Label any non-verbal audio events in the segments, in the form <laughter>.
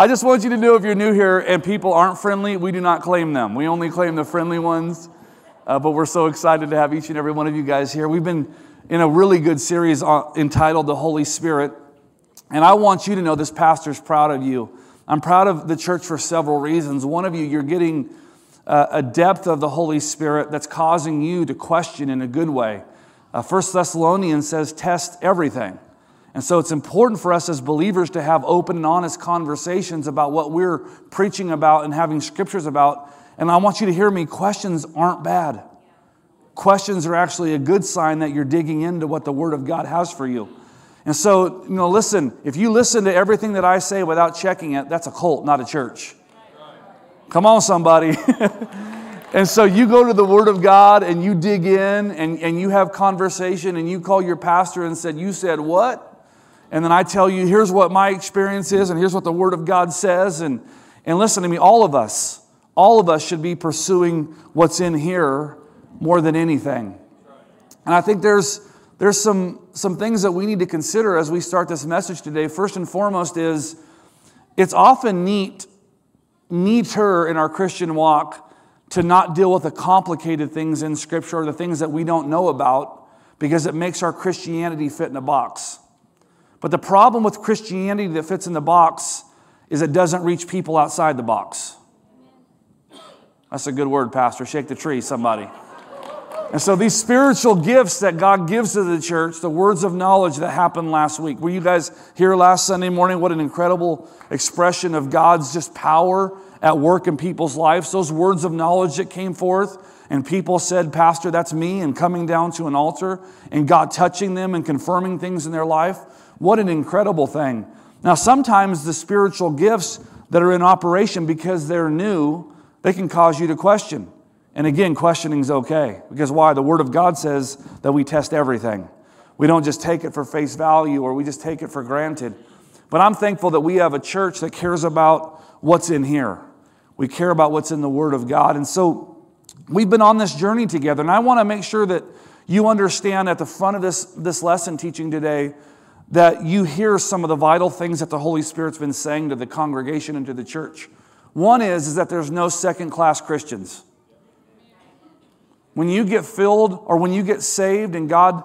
I just want you to know if you're new here and people aren't friendly, we do not claim them. We only claim the friendly ones. Uh, but we're so excited to have each and every one of you guys here. We've been in a really good series entitled The Holy Spirit. And I want you to know this pastor's proud of you. I'm proud of the church for several reasons. One of you, you're getting uh, a depth of the Holy Spirit that's causing you to question in a good way. Uh, First Thessalonians says, test everything. And so it's important for us as believers to have open and honest conversations about what we're preaching about and having scriptures about. And I want you to hear me questions aren't bad. Questions are actually a good sign that you're digging into what the Word of God has for you. And so, you know, listen, if you listen to everything that I say without checking it, that's a cult, not a church. Come on, somebody. <laughs> and so you go to the Word of God and you dig in and, and you have conversation and you call your pastor and said, You said what? And then I tell you, here's what my experience is and here's what the Word of God says. And, and listen to me, all of us, all of us should be pursuing what's in here more than anything. And I think there's there's some, some things that we need to consider as we start this message today. First and foremost is it's often neat, neater in our Christian walk to not deal with the complicated things in Scripture or the things that we don't know about because it makes our Christianity fit in a box. But the problem with Christianity that fits in the box is it doesn't reach people outside the box. That's a good word, Pastor. Shake the tree, somebody. And so these spiritual gifts that God gives to the church, the words of knowledge that happened last week. Were you guys here last Sunday morning? What an incredible expression of God's just power at work in people's lives. Those words of knowledge that came forth, and people said, Pastor, that's me, and coming down to an altar, and God touching them and confirming things in their life. What an incredible thing. Now, sometimes the spiritual gifts that are in operation because they're new, they can cause you to question. And again, questioning is okay. Because why? The Word of God says that we test everything. We don't just take it for face value or we just take it for granted. But I'm thankful that we have a church that cares about what's in here. We care about what's in the Word of God. And so we've been on this journey together. And I want to make sure that you understand at the front of this, this lesson teaching today that you hear some of the vital things that the Holy Spirit's been saying to the congregation and to the church. One is, is that there's no second class Christians. When you get filled or when you get saved and God,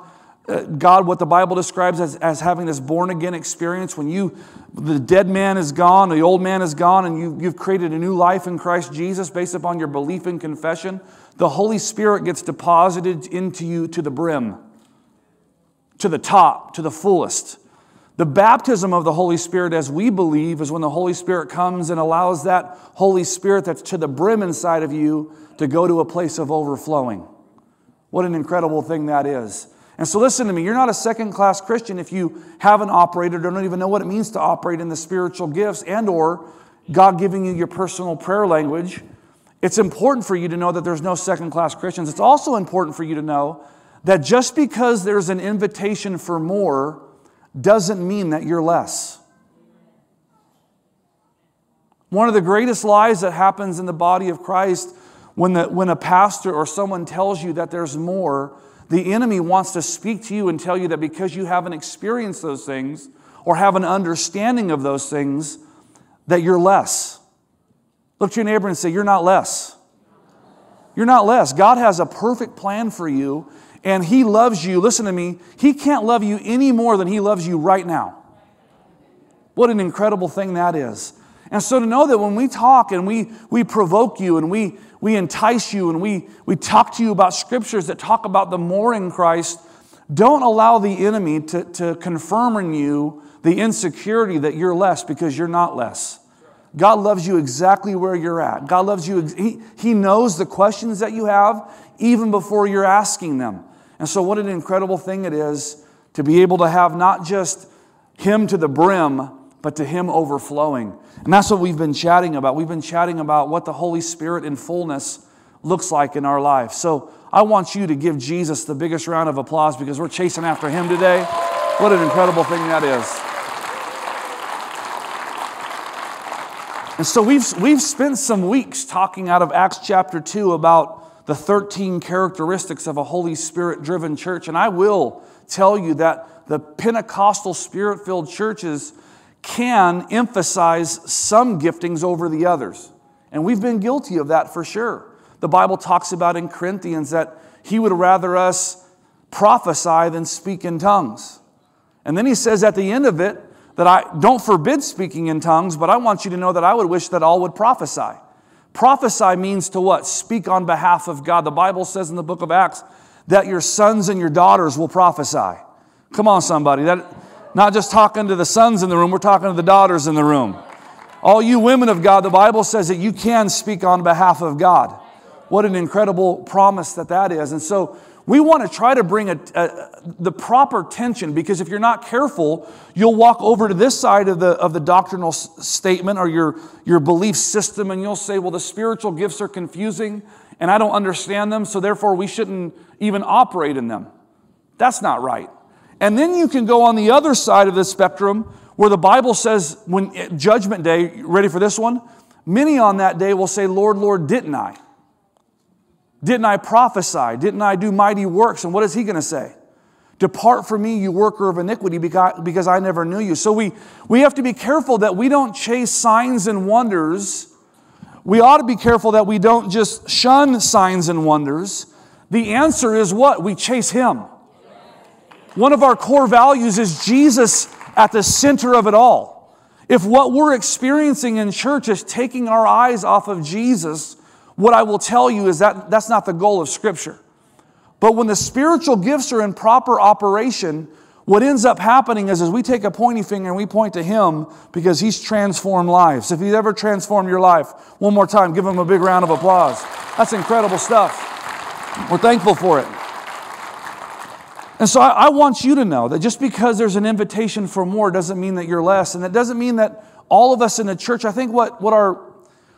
uh, God, what the Bible describes as, as having this born again experience, when you, the dead man is gone, the old man is gone, and you, you've created a new life in Christ Jesus based upon your belief and confession, the Holy Spirit gets deposited into you to the brim, to the top, to the fullest. The baptism of the Holy Spirit, as we believe, is when the Holy Spirit comes and allows that Holy Spirit that's to the brim inside of you to go to a place of overflowing. What an incredible thing that is. And so, listen to me, you're not a second class Christian if you haven't operated or don't even know what it means to operate in the spiritual gifts and or God giving you your personal prayer language. It's important for you to know that there's no second class Christians. It's also important for you to know that just because there's an invitation for more doesn't mean that you're less. One of the greatest lies that happens in the body of Christ when, the, when a pastor or someone tells you that there's more, the enemy wants to speak to you and tell you that because you haven't experienced those things or have an understanding of those things, that you're less. Look to your neighbor and say, You're not less. You're not less. God has a perfect plan for you, and He loves you. Listen to me, He can't love you any more than He loves you right now. What an incredible thing that is. And so to know that when we talk and we, we provoke you and we, we entice you and we, we talk to you about scriptures that talk about the more in Christ, don't allow the enemy to, to confirm in you the insecurity that you're less because you're not less. God loves you exactly where you're at. God loves you, he, he knows the questions that you have even before you're asking them. And so, what an incredible thing it is to be able to have not just Him to the brim, but to Him overflowing. And that's what we've been chatting about. We've been chatting about what the Holy Spirit in fullness looks like in our life. So I want you to give Jesus the biggest round of applause because we're chasing after Him today. What an incredible thing that is. And so we've, we've spent some weeks talking out of Acts chapter 2 about the 13 characteristics of a Holy Spirit driven church. And I will tell you that the Pentecostal spirit filled churches can emphasize some giftings over the others. And we've been guilty of that for sure. The Bible talks about in Corinthians that he would rather us prophesy than speak in tongues. And then he says at the end of it that I don't forbid speaking in tongues, but I want you to know that I would wish that all would prophesy. Prophesy means to what? Speak on behalf of God. The Bible says in the book of Acts that your sons and your daughters will prophesy. Come on, somebody. That not just talking to the sons in the room, we're talking to the daughters in the room. All you women of God, the Bible says that you can speak on behalf of God. What an incredible promise that that is. And so we want to try to bring a, a, the proper tension because if you're not careful, you'll walk over to this side of the, of the doctrinal s- statement or your, your belief system and you'll say, well, the spiritual gifts are confusing and I don't understand them, so therefore we shouldn't even operate in them. That's not right. And then you can go on the other side of the spectrum where the Bible says, when eh, judgment day, ready for this one? Many on that day will say, Lord, Lord, didn't I? Didn't I prophesy? Didn't I do mighty works? And what is he going to say? Depart from me, you worker of iniquity, because I never knew you. So we, we have to be careful that we don't chase signs and wonders. We ought to be careful that we don't just shun signs and wonders. The answer is what? We chase him. One of our core values is Jesus at the center of it all. If what we're experiencing in church is taking our eyes off of Jesus, what I will tell you is that that's not the goal of Scripture. But when the spiritual gifts are in proper operation, what ends up happening is, as we take a pointy finger and we point to Him because He's transformed lives. If He's ever transformed your life, one more time, give Him a big round of applause. That's incredible stuff. We're thankful for it. And so I, I, want you to know that just because there's an invitation for more doesn't mean that you're less. And it doesn't mean that all of us in the church, I think what, what, our,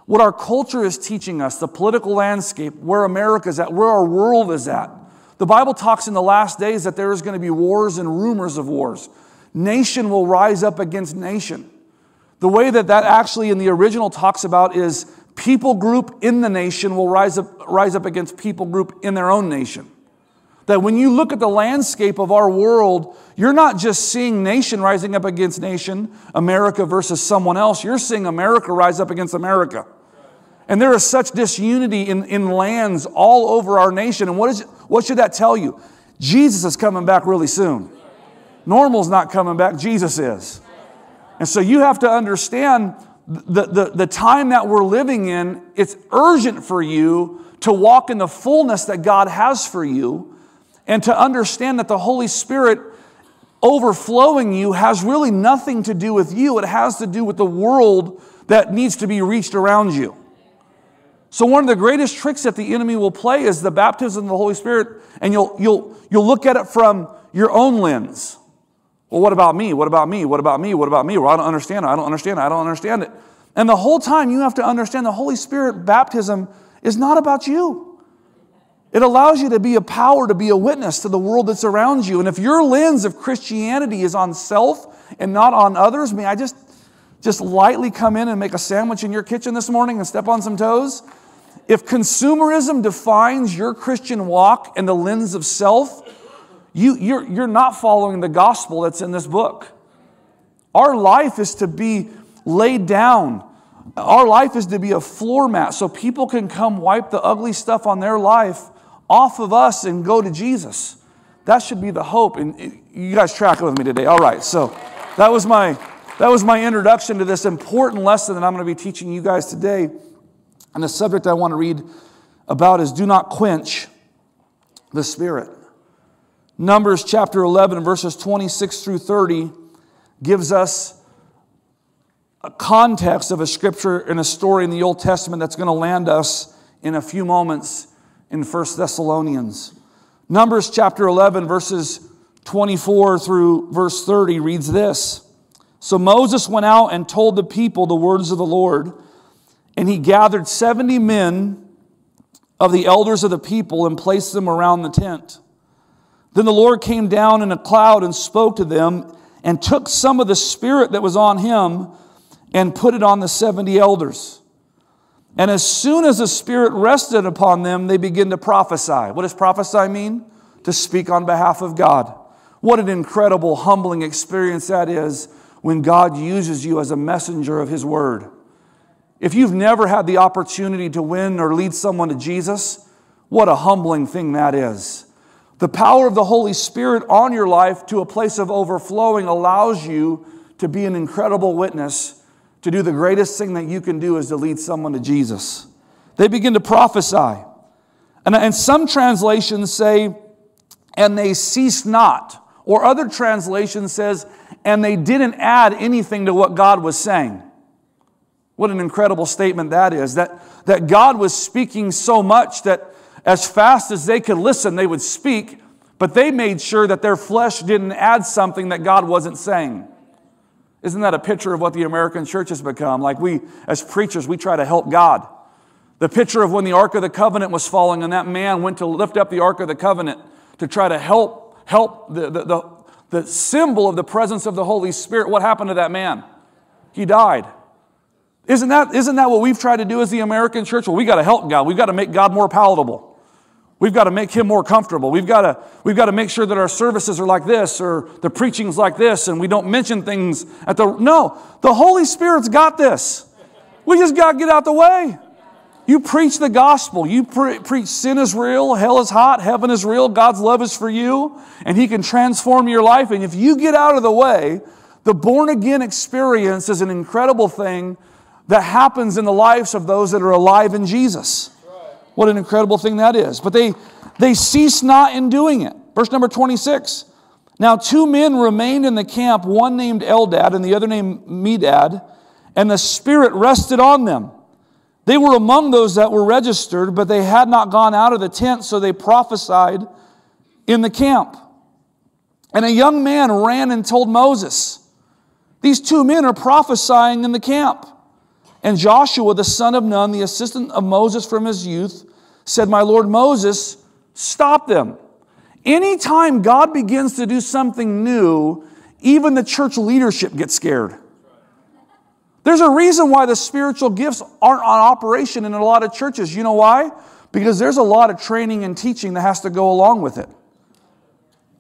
what our culture is teaching us, the political landscape, where America is at, where our world is at. The Bible talks in the last days that there is going to be wars and rumors of wars. Nation will rise up against nation. The way that that actually in the original talks about is people group in the nation will rise up, rise up against people group in their own nation. That when you look at the landscape of our world, you're not just seeing nation rising up against nation, America versus someone else, you're seeing America rise up against America. And there is such disunity in, in lands all over our nation. And what, is, what should that tell you? Jesus is coming back really soon. Normal's not coming back, Jesus is. And so you have to understand the, the, the time that we're living in, it's urgent for you to walk in the fullness that God has for you and to understand that the Holy Spirit overflowing you has really nothing to do with you. It has to do with the world that needs to be reached around you. So, one of the greatest tricks that the enemy will play is the baptism of the Holy Spirit, and you'll, you'll, you'll look at it from your own lens. Well, what about me? What about me? What about me? What about me? Well, I don't understand it. I don't understand it. I don't understand it. And the whole time you have to understand the Holy Spirit baptism is not about you. It allows you to be a power, to be a witness to the world that's around you. And if your lens of Christianity is on self and not on others, may I just, just lightly come in and make a sandwich in your kitchen this morning and step on some toes? If consumerism defines your Christian walk and the lens of self, you, you're, you're not following the gospel that's in this book. Our life is to be laid down. Our life is to be a floor mat so people can come wipe the ugly stuff on their life off of us and go to Jesus. That should be the hope. And you guys tracking with me today. All right. So that was my that was my introduction to this important lesson that I'm going to be teaching you guys today. And the subject I want to read about is do not quench the spirit. Numbers chapter 11 verses 26 through 30 gives us a context of a scripture and a story in the Old Testament that's going to land us in a few moments in 1 Thessalonians. Numbers chapter 11, verses 24 through verse 30 reads this So Moses went out and told the people the words of the Lord, and he gathered 70 men of the elders of the people and placed them around the tent. Then the Lord came down in a cloud and spoke to them, and took some of the spirit that was on him and put it on the 70 elders. And as soon as the Spirit rested upon them, they began to prophesy. What does prophesy mean? To speak on behalf of God. What an incredible, humbling experience that is when God uses you as a messenger of His Word. If you've never had the opportunity to win or lead someone to Jesus, what a humbling thing that is. The power of the Holy Spirit on your life to a place of overflowing allows you to be an incredible witness, to do the greatest thing that you can do is to lead someone to Jesus. They begin to prophesy. And, and some translations say, and they cease not. Or other translation says, and they didn't add anything to what God was saying. What an incredible statement that is. That, that God was speaking so much that as fast as they could listen, they would speak, but they made sure that their flesh didn't add something that God wasn't saying. Isn't that a picture of what the American church has become? Like we, as preachers, we try to help God. The picture of when the Ark of the Covenant was falling and that man went to lift up the Ark of the Covenant to try to help, help the, the, the, the symbol of the presence of the Holy Spirit. What happened to that man? He died. Isn't that, isn't that what we've tried to do as the American church? Well, we got to help God. We've got to make God more palatable. We've got to make him more comfortable. We've got to, we've got to make sure that our services are like this or the preaching's like this and we don't mention things at the. No, the Holy Spirit's got this. We just got to get out the way. You preach the gospel. You pre- preach sin is real, hell is hot, heaven is real, God's love is for you, and He can transform your life. And if you get out of the way, the born again experience is an incredible thing that happens in the lives of those that are alive in Jesus. What an incredible thing that is. But they, they cease not in doing it. Verse number 26. Now, two men remained in the camp, one named Eldad and the other named Medad, and the Spirit rested on them. They were among those that were registered, but they had not gone out of the tent, so they prophesied in the camp. And a young man ran and told Moses, These two men are prophesying in the camp. And Joshua, the son of Nun, the assistant of Moses from his youth, said, My Lord Moses, stop them. Anytime God begins to do something new, even the church leadership gets scared. There's a reason why the spiritual gifts aren't on operation in a lot of churches. You know why? Because there's a lot of training and teaching that has to go along with it.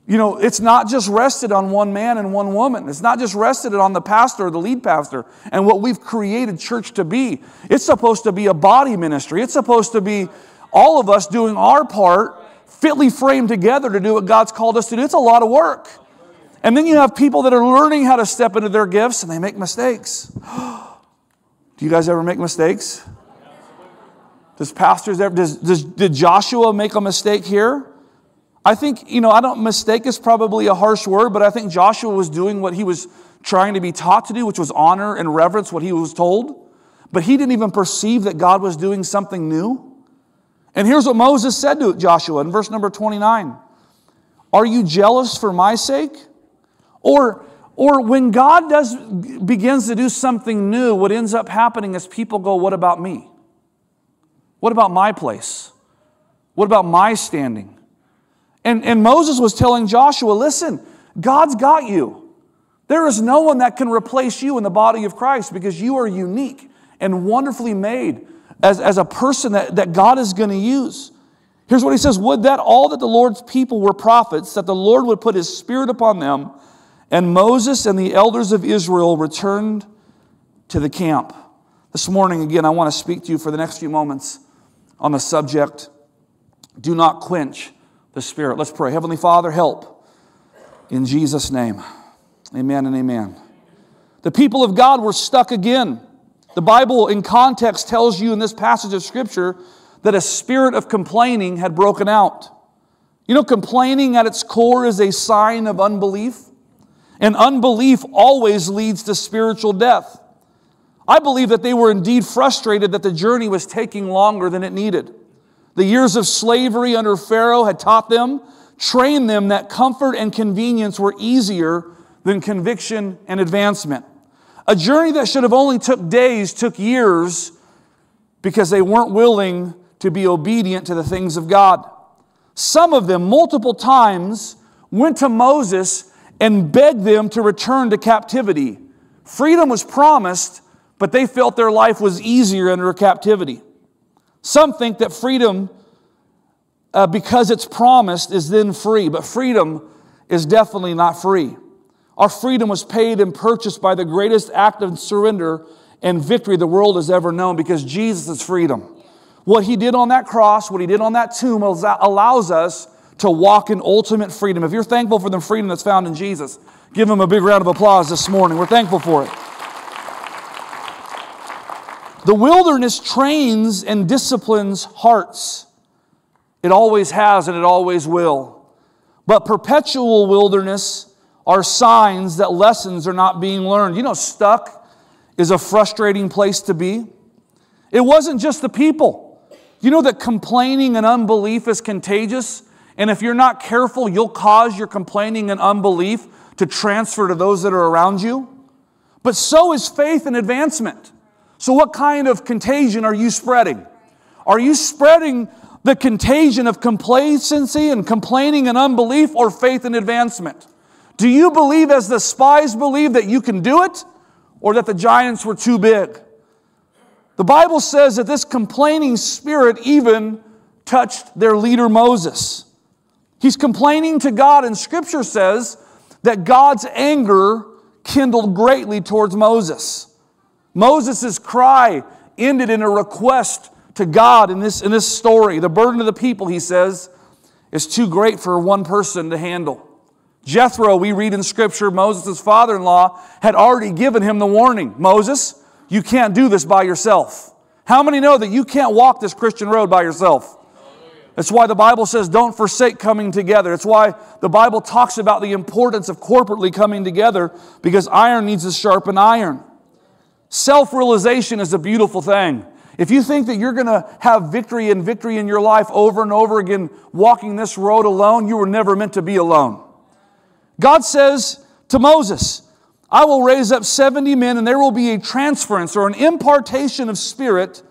You know, it's not just rested on one man and one woman. It's not just rested on the pastor or the lead pastor and what we've created church to be. It's supposed to be a body ministry. It's supposed to be all of us doing our part, fitly framed together to do what God's called us to do. It's a lot of work. And then you have people that are learning how to step into their gifts and they make mistakes. <gasps> Do you guys ever make mistakes? Does pastors ever, does, does, did Joshua make a mistake here? I think, you know, I don't, mistake is probably a harsh word, but I think Joshua was doing what he was trying to be taught to do, which was honor and reverence what he was told. But he didn't even perceive that God was doing something new. And here's what Moses said to Joshua in verse number 29 Are you jealous for my sake? Or, or when God does, begins to do something new, what ends up happening is people go, What about me? What about my place? What about my standing? And, and Moses was telling Joshua, Listen, God's got you. There is no one that can replace you in the body of Christ because you are unique and wonderfully made as, as a person that, that God is going to use. Here's what he says Would that all that the Lord's people were prophets, that the Lord would put his spirit upon them and Moses and the elders of Israel returned to the camp. This morning, again, I want to speak to you for the next few moments on the subject do not quench the Spirit. Let's pray. Heavenly Father, help in Jesus' name. Amen and amen. The people of God were stuck again. The Bible, in context, tells you in this passage of Scripture that a spirit of complaining had broken out. You know, complaining at its core is a sign of unbelief. And unbelief always leads to spiritual death. I believe that they were indeed frustrated that the journey was taking longer than it needed. The years of slavery under Pharaoh had taught them, trained them that comfort and convenience were easier than conviction and advancement. A journey that should have only took days took years because they weren't willing to be obedient to the things of God. Some of them, multiple times, went to Moses and begged them to return to captivity. Freedom was promised, but they felt their life was easier under captivity. Some think that freedom, uh, because it's promised, is then free, but freedom is definitely not free. Our freedom was paid and purchased by the greatest act of surrender and victory the world has ever known because Jesus is freedom. What he did on that cross, what he did on that tomb, allows us to walk in ultimate freedom. If you're thankful for the freedom that's found in Jesus, give him a big round of applause this morning. We're thankful for it. The wilderness trains and disciplines hearts. It always has and it always will. But perpetual wilderness are signs that lessons are not being learned. You know, stuck is a frustrating place to be. It wasn't just the people. You know that complaining and unbelief is contagious? And if you're not careful, you'll cause your complaining and unbelief to transfer to those that are around you. But so is faith and advancement. So, what kind of contagion are you spreading? Are you spreading the contagion of complacency and complaining and unbelief or faith and advancement? Do you believe, as the spies believe, that you can do it or that the giants were too big? The Bible says that this complaining spirit even touched their leader Moses. He's complaining to God, and Scripture says that God's anger kindled greatly towards Moses. Moses' cry ended in a request to God in this, in this story. The burden of the people, he says, is too great for one person to handle. Jethro, we read in Scripture, Moses' father in law had already given him the warning Moses, you can't do this by yourself. How many know that you can't walk this Christian road by yourself? That's why the Bible says don't forsake coming together. It's why the Bible talks about the importance of corporately coming together because iron needs to sharpen iron. Self realization is a beautiful thing. If you think that you're going to have victory and victory in your life over and over again walking this road alone, you were never meant to be alone. God says to Moses, I will raise up 70 men and there will be a transference or an impartation of spirit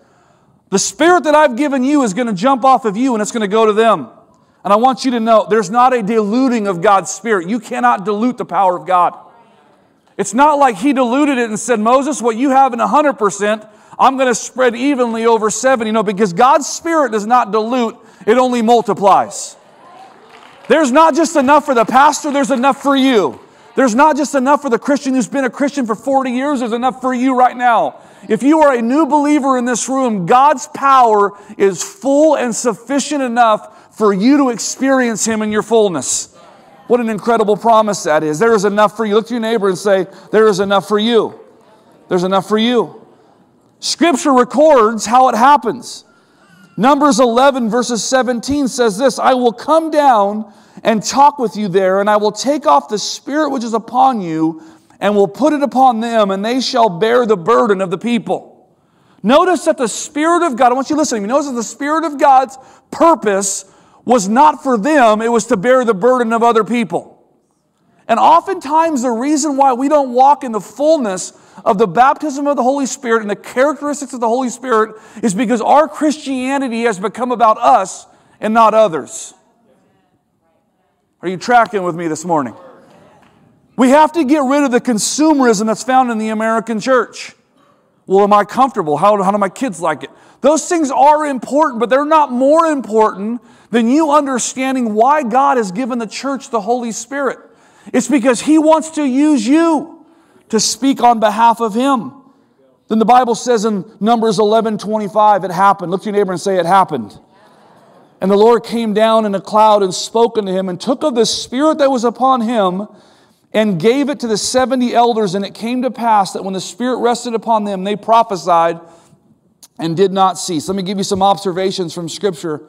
the spirit that I've given you is going to jump off of you and it's going to go to them. And I want you to know there's not a diluting of God's spirit. You cannot dilute the power of God. It's not like he diluted it and said, Moses, what you have in 100%, I'm going to spread evenly over 70. No, because God's spirit does not dilute, it only multiplies. There's not just enough for the pastor, there's enough for you. There's not just enough for the Christian who's been a Christian for 40 years, there's enough for you right now. If you are a new believer in this room, God's power is full and sufficient enough for you to experience Him in your fullness. What an incredible promise that is. There is enough for you. Look to your neighbor and say, There is enough for you. There's enough for you. Scripture records how it happens. Numbers 11, verses 17 says this I will come down and talk with you there, and I will take off the spirit which is upon you and will put it upon them, and they shall bear the burden of the people. Notice that the Spirit of God, I want you to listen to me, notice that the Spirit of God's purpose was not for them, it was to bear the burden of other people. And oftentimes, the reason why we don't walk in the fullness of the baptism of the Holy Spirit and the characteristics of the Holy Spirit is because our Christianity has become about us and not others. Are you tracking with me this morning? We have to get rid of the consumerism that's found in the American church. Well, am I comfortable? How, how do my kids like it? Those things are important, but they're not more important than you understanding why God has given the church the Holy Spirit. It's because He wants to use you to speak on behalf of Him. Then the Bible says in Numbers 11 25, it happened. Look to your neighbor and say, It happened. And the Lord came down in a cloud and spoke unto him, and took of the Spirit that was upon him, and gave it to the 70 elders. And it came to pass that when the Spirit rested upon them, they prophesied and did not cease. Let me give you some observations from Scripture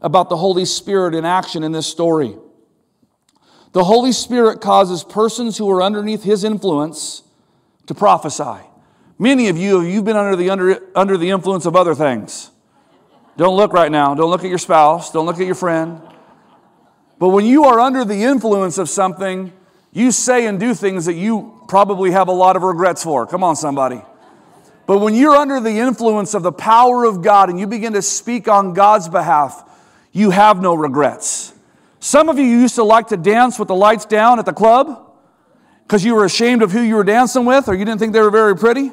about the Holy Spirit in action in this story. The Holy Spirit causes persons who are underneath His influence to prophesy. Many of you, you've been under the, under, under the influence of other things. Don't look right now. Don't look at your spouse. Don't look at your friend. But when you are under the influence of something, you say and do things that you probably have a lot of regrets for. Come on, somebody. But when you're under the influence of the power of God and you begin to speak on God's behalf, you have no regrets. Some of you used to like to dance with the lights down at the club because you were ashamed of who you were dancing with or you didn't think they were very pretty.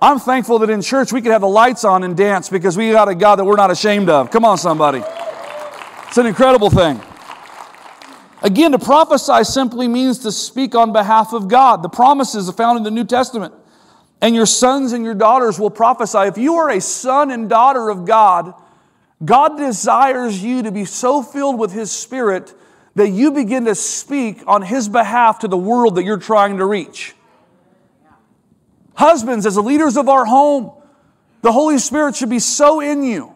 I'm thankful that in church we could have the lights on and dance because we got a God that we're not ashamed of. Come on, somebody. It's an incredible thing. Again, to prophesy simply means to speak on behalf of God. The promises are found in the New Testament. And your sons and your daughters will prophesy. If you are a son and daughter of God, God desires you to be so filled with His Spirit that you begin to speak on His behalf to the world that you're trying to reach. Husbands, as the leaders of our home, the Holy Spirit should be so in you,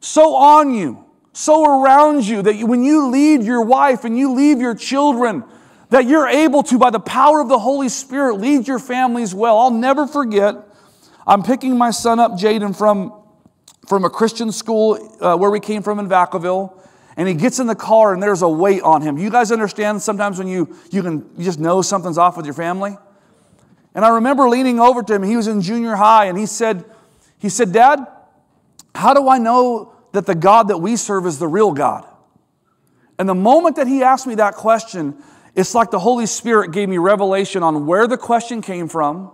so on you, so around you that when you lead your wife and you lead your children, that you're able to, by the power of the Holy Spirit, lead your families well. I'll never forget, I'm picking my son up, Jaden, from, from a Christian school uh, where we came from in Vacaville. And he gets in the car and there's a weight on him. You guys understand sometimes when you, you can you just know something's off with your family? And I remember leaning over to him. He was in junior high and he said, he said, Dad, how do I know that the God that we serve is the real God? And the moment that he asked me that question, it's like the Holy Spirit gave me revelation on where the question came from,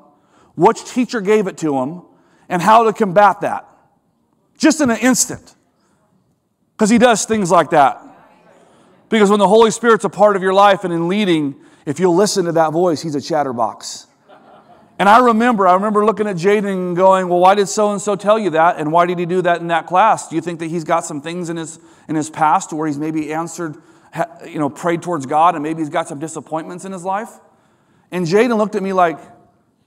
which teacher gave it to him, and how to combat that. Just in an instant. Because he does things like that. Because when the Holy Spirit's a part of your life and in leading, if you'll listen to that voice, he's a chatterbox. And I remember, I remember looking at Jaden and going, well, why did so and so tell you that? And why did he do that in that class? Do you think that he's got some things in his, in his past where he's maybe answered, you know, prayed towards God and maybe he's got some disappointments in his life? And Jaden looked at me like,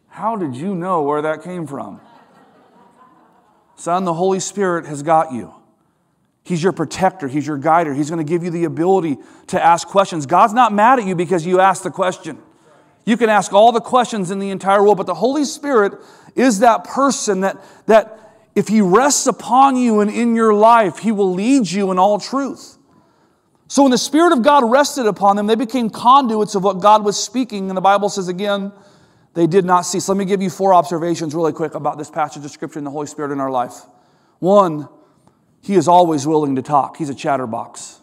how did you know where that came from? Son, the Holy Spirit has got you. He's your protector, He's your guider. He's going to give you the ability to ask questions. God's not mad at you because you asked the question. You can ask all the questions in the entire world, but the Holy Spirit is that person that, that if He rests upon you and in your life, He will lead you in all truth. So when the Spirit of God rested upon them, they became conduits of what God was speaking. And the Bible says again, they did not cease. Let me give you four observations really quick about this passage of Scripture and the Holy Spirit in our life. One, He is always willing to talk, He's a chatterbox.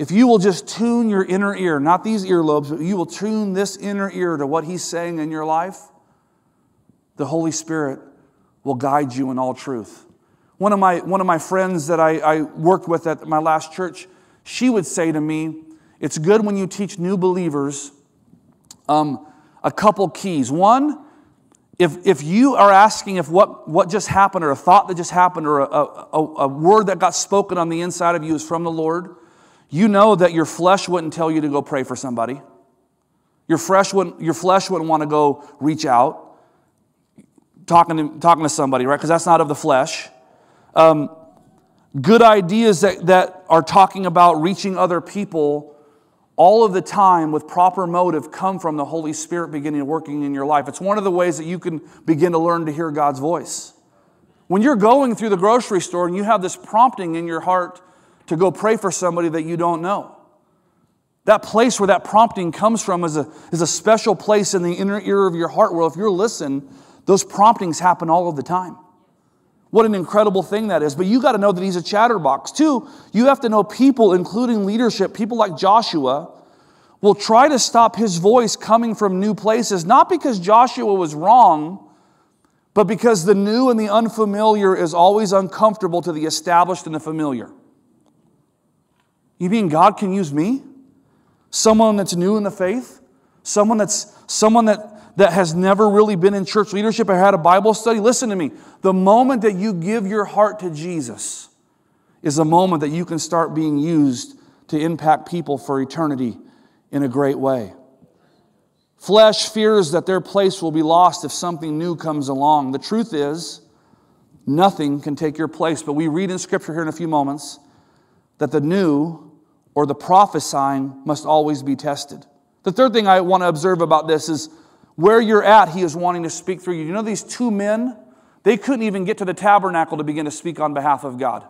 If you will just tune your inner ear, not these earlobes, but you will tune this inner ear to what He's saying in your life, the Holy Spirit will guide you in all truth. One of my, one of my friends that I, I worked with at my last church, she would say to me, It's good when you teach new believers um, a couple keys. One, if, if you are asking if what, what just happened or a thought that just happened or a, a, a word that got spoken on the inside of you is from the Lord, you know that your flesh wouldn't tell you to go pray for somebody. Your flesh wouldn't, your flesh wouldn't want to go reach out, talking to, talking to somebody, right? Because that's not of the flesh. Um, good ideas that, that are talking about reaching other people all of the time with proper motive come from the Holy Spirit beginning working in your life. It's one of the ways that you can begin to learn to hear God's voice. When you're going through the grocery store and you have this prompting in your heart to go pray for somebody that you don't know. That place where that prompting comes from is a, is a special place in the inner ear of your heart where if you're listening, those promptings happen all of the time. What an incredible thing that is. But you got to know that he's a chatterbox. Two, you have to know people, including leadership, people like Joshua, will try to stop his voice coming from new places, not because Joshua was wrong, but because the new and the unfamiliar is always uncomfortable to the established and the familiar. You mean God can use me? Someone that's new in the faith? Someone that's someone that, that has never really been in church leadership or had a Bible study? Listen to me. The moment that you give your heart to Jesus is a moment that you can start being used to impact people for eternity in a great way. Flesh fears that their place will be lost if something new comes along. The truth is, nothing can take your place. But we read in Scripture here in a few moments that the new or the prophesying must always be tested. The third thing I want to observe about this is where you're at, he is wanting to speak through you. You know, these two men, they couldn't even get to the tabernacle to begin to speak on behalf of God.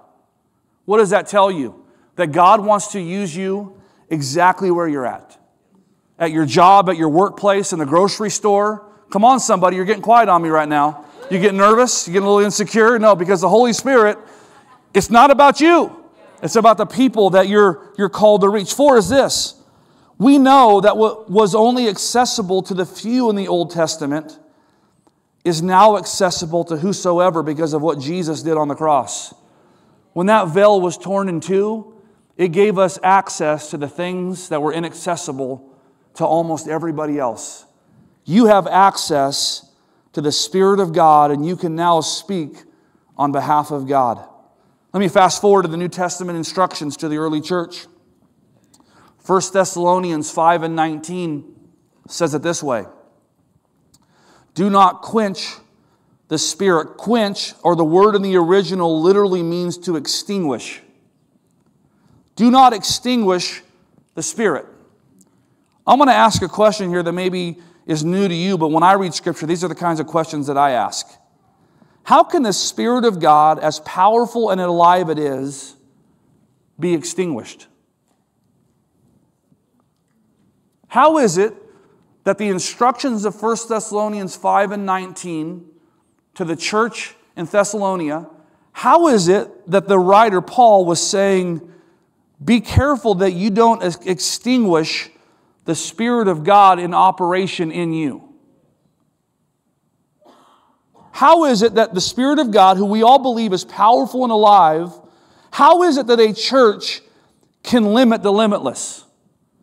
What does that tell you? That God wants to use you exactly where you're at. At your job, at your workplace, in the grocery store. Come on, somebody, you're getting quiet on me right now. You get nervous? You get a little insecure? No, because the Holy Spirit, it's not about you. It's about the people that you're, you're called to reach. Four is this we know that what was only accessible to the few in the Old Testament is now accessible to whosoever because of what Jesus did on the cross. When that veil was torn in two, it gave us access to the things that were inaccessible to almost everybody else. You have access to the Spirit of God, and you can now speak on behalf of God. Let me fast forward to the New Testament instructions to the early church. 1 Thessalonians 5 and 19 says it this way Do not quench the Spirit. Quench, or the word in the original, literally means to extinguish. Do not extinguish the Spirit. I'm going to ask a question here that maybe is new to you, but when I read Scripture, these are the kinds of questions that I ask. How can the Spirit of God, as powerful and alive it is, be extinguished? How is it that the instructions of 1 Thessalonians 5 and 19 to the church in Thessalonia, how is it that the writer Paul was saying, be careful that you don't extinguish the Spirit of God in operation in you? How is it that the Spirit of God, who we all believe is powerful and alive, how is it that a church can limit the limitless?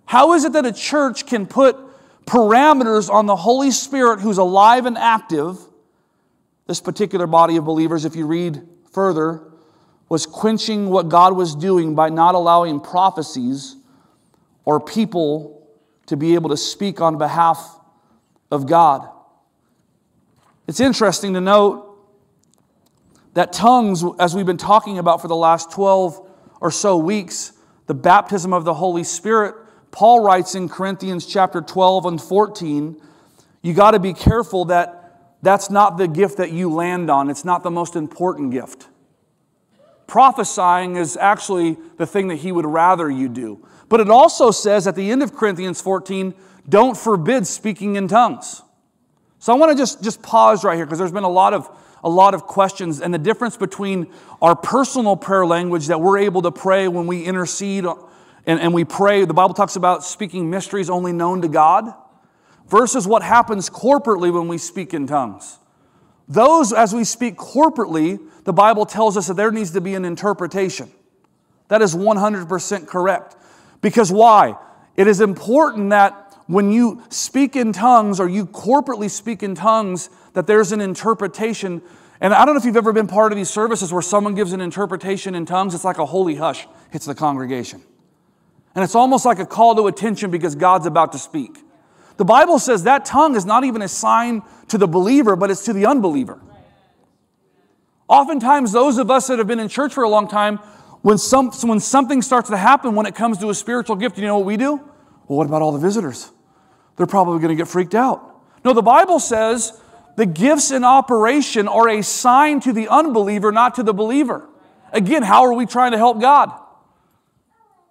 How is it that a church can put parameters on the Holy Spirit who's alive and active? This particular body of believers, if you read further, was quenching what God was doing by not allowing prophecies or people to be able to speak on behalf of God. It's interesting to note that tongues, as we've been talking about for the last 12 or so weeks, the baptism of the Holy Spirit, Paul writes in Corinthians chapter 12 and 14, you got to be careful that that's not the gift that you land on. It's not the most important gift. Prophesying is actually the thing that he would rather you do. But it also says at the end of Corinthians 14, don't forbid speaking in tongues. So I want to just, just pause right here because there's been a lot of a lot of questions and the difference between our personal prayer language that we're able to pray when we intercede uh, and, and we pray. The Bible talks about speaking mysteries only known to God versus what happens corporately when we speak in tongues. Those, as we speak corporately, the Bible tells us that there needs to be an interpretation. That is 100% correct. Because why? It is important that when you speak in tongues or you corporately speak in tongues, that there's an interpretation. And I don't know if you've ever been part of these services where someone gives an interpretation in tongues, it's like a holy hush hits the congregation. And it's almost like a call to attention because God's about to speak. The Bible says that tongue is not even a sign to the believer, but it's to the unbeliever. Oftentimes, those of us that have been in church for a long time, when, some, when something starts to happen when it comes to a spiritual gift, you know what we do? Well, what about all the visitors? They're probably going to get freaked out. No, the Bible says the gifts in operation are a sign to the unbeliever, not to the believer. Again, how are we trying to help God?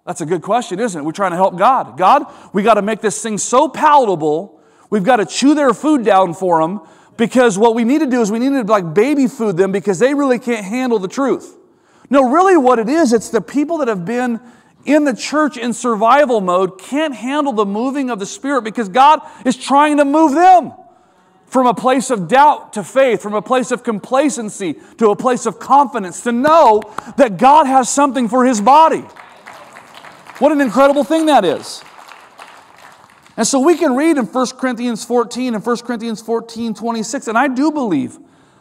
That's a good question, isn't it? We're trying to help God. God, we got to make this thing so palatable. We've got to chew their food down for them because what we need to do is we need to like baby food them because they really can't handle the truth. No, really what it is, it's the people that have been in the church in survival mode can't handle the moving of the Spirit because God is trying to move them from a place of doubt to faith, from a place of complacency to a place of confidence, to know that God has something for His body. What an incredible thing that is. And so we can read in 1 Corinthians 14 and 1 Corinthians 14 26, and I do believe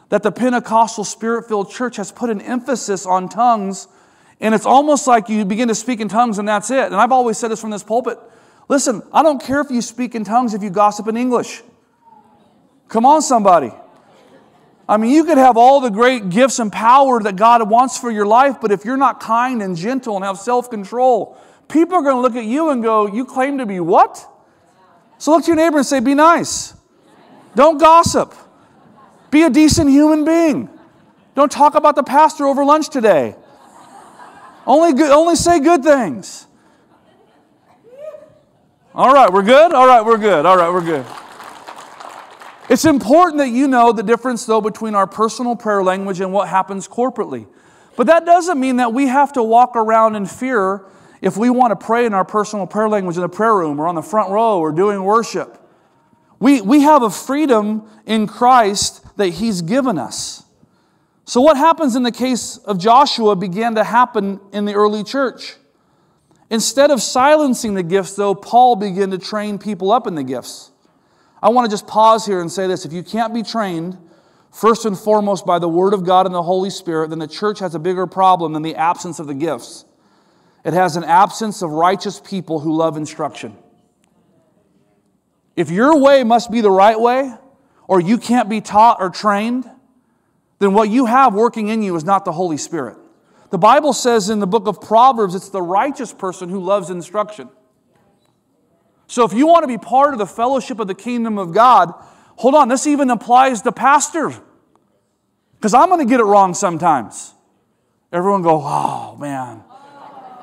that the Pentecostal Spirit filled church has put an emphasis on tongues and it's almost like you begin to speak in tongues and that's it. And I've always said this from this pulpit. Listen, I don't care if you speak in tongues if you gossip in English. Come on, somebody. I mean, you could have all the great gifts and power that God wants for your life, but if you're not kind and gentle and have self control, people are going to look at you and go, You claim to be what? So look to your neighbor and say, Be nice. Don't gossip. Be a decent human being. Don't talk about the pastor over lunch today. Only, good, only say good things. All right, we're good? All right, we're good. All right, we're good. It's important that you know the difference, though, between our personal prayer language and what happens corporately. But that doesn't mean that we have to walk around in fear if we want to pray in our personal prayer language in the prayer room or on the front row or doing worship. We, we have a freedom in Christ that He's given us. So, what happens in the case of Joshua began to happen in the early church. Instead of silencing the gifts, though, Paul began to train people up in the gifts. I want to just pause here and say this if you can't be trained, first and foremost, by the Word of God and the Holy Spirit, then the church has a bigger problem than the absence of the gifts. It has an absence of righteous people who love instruction. If your way must be the right way, or you can't be taught or trained, then what you have working in you is not the Holy Spirit. The Bible says in the book of Proverbs, it's the righteous person who loves instruction. So if you want to be part of the fellowship of the kingdom of God, hold on, this even applies to pastors. Because I'm going to get it wrong sometimes. Everyone go, oh man,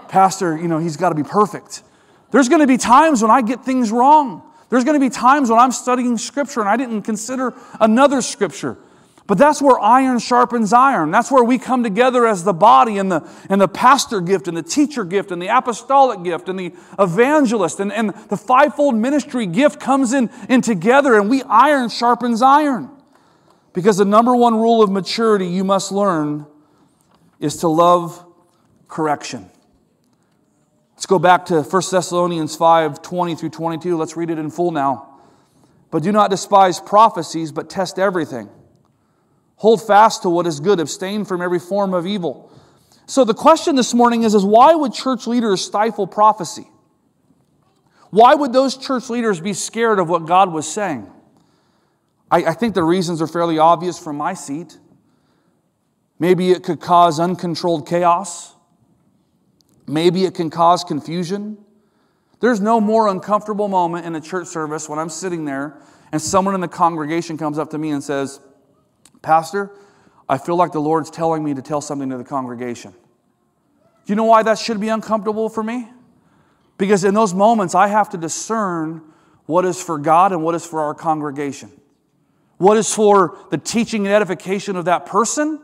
pastor, you know, he's got to be perfect. There's going to be times when I get things wrong. There's going to be times when I'm studying scripture and I didn't consider another scripture. But that's where iron sharpens iron. That's where we come together as the body and the, and the pastor gift and the teacher gift and the apostolic gift and the evangelist and, and the fivefold ministry gift comes in, in together and we iron sharpens iron. Because the number one rule of maturity you must learn is to love correction. Let's go back to 1 Thessalonians 5 20 through 22. Let's read it in full now. But do not despise prophecies, but test everything Hold fast to what is good, abstain from every form of evil. So the question this morning is, is why would church leaders stifle prophecy? Why would those church leaders be scared of what God was saying? I, I think the reasons are fairly obvious from my seat. Maybe it could cause uncontrolled chaos. Maybe it can cause confusion. There's no more uncomfortable moment in a church service when I'm sitting there and someone in the congregation comes up to me and says, Pastor, I feel like the Lord's telling me to tell something to the congregation. Do you know why that should be uncomfortable for me? Because in those moments, I have to discern what is for God and what is for our congregation. What is for the teaching and edification of that person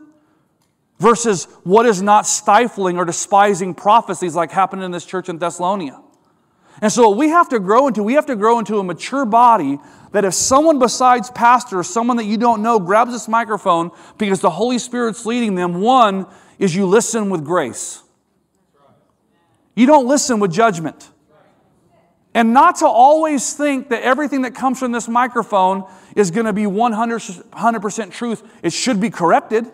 versus what is not stifling or despising prophecies like happened in this church in Thessalonica. And so we have to grow into, we have to grow into a mature body that if someone besides pastor or someone that you don't know grabs this microphone because the Holy Spirit's leading them, one is you listen with grace. You don't listen with judgment. And not to always think that everything that comes from this microphone is going to be 100% truth. It should be corrected.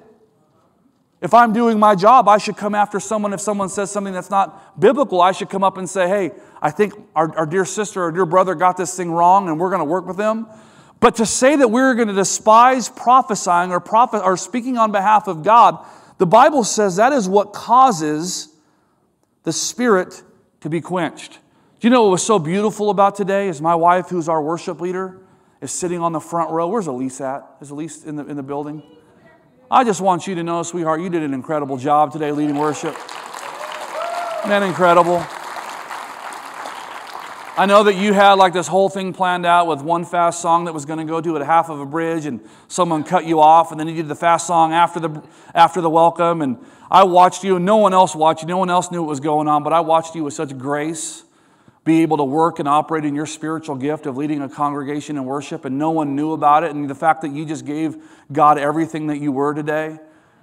If I'm doing my job, I should come after someone. If someone says something that's not biblical, I should come up and say, hey, I think our, our dear sister or dear brother got this thing wrong and we're going to work with them. But to say that we're going to despise prophesying or, prophet, or speaking on behalf of God, the Bible says that is what causes the spirit to be quenched. Do you know what was so beautiful about today is my wife, who's our worship leader, is sitting on the front row. Where's Elise at? Is Elise in the, in the building? I just want you to know, sweetheart, you did an incredible job today leading worship. Isn't that incredible? I know that you had like this whole thing planned out with one fast song that was going to go to at half of a bridge, and someone cut you off, and then you did the fast song after the after the welcome. And I watched you, and no one else watched you. No one else knew what was going on, but I watched you with such grace be able to work and operate in your spiritual gift of leading a congregation in worship, and no one knew about it. And the fact that you just gave God everything that you were today,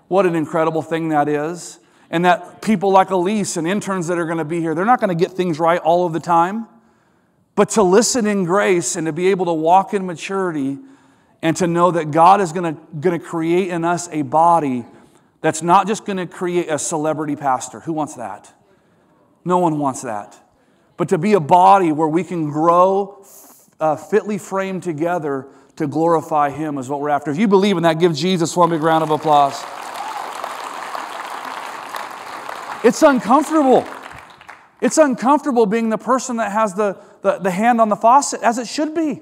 what an incredible thing that is. And that people like Elise and interns that are going to be here, they're not going to get things right all of the time. But to listen in grace and to be able to walk in maturity and to know that God is going to, create in us a body that's not just going to create a celebrity pastor. Who wants that? No one wants that. But to be a body where we can grow uh, fitly framed together to glorify Him is what we're after. If you believe in that, give Jesus one big round of applause. It's uncomfortable. It's uncomfortable being the person that has the, the, the hand on the faucet, as it should be.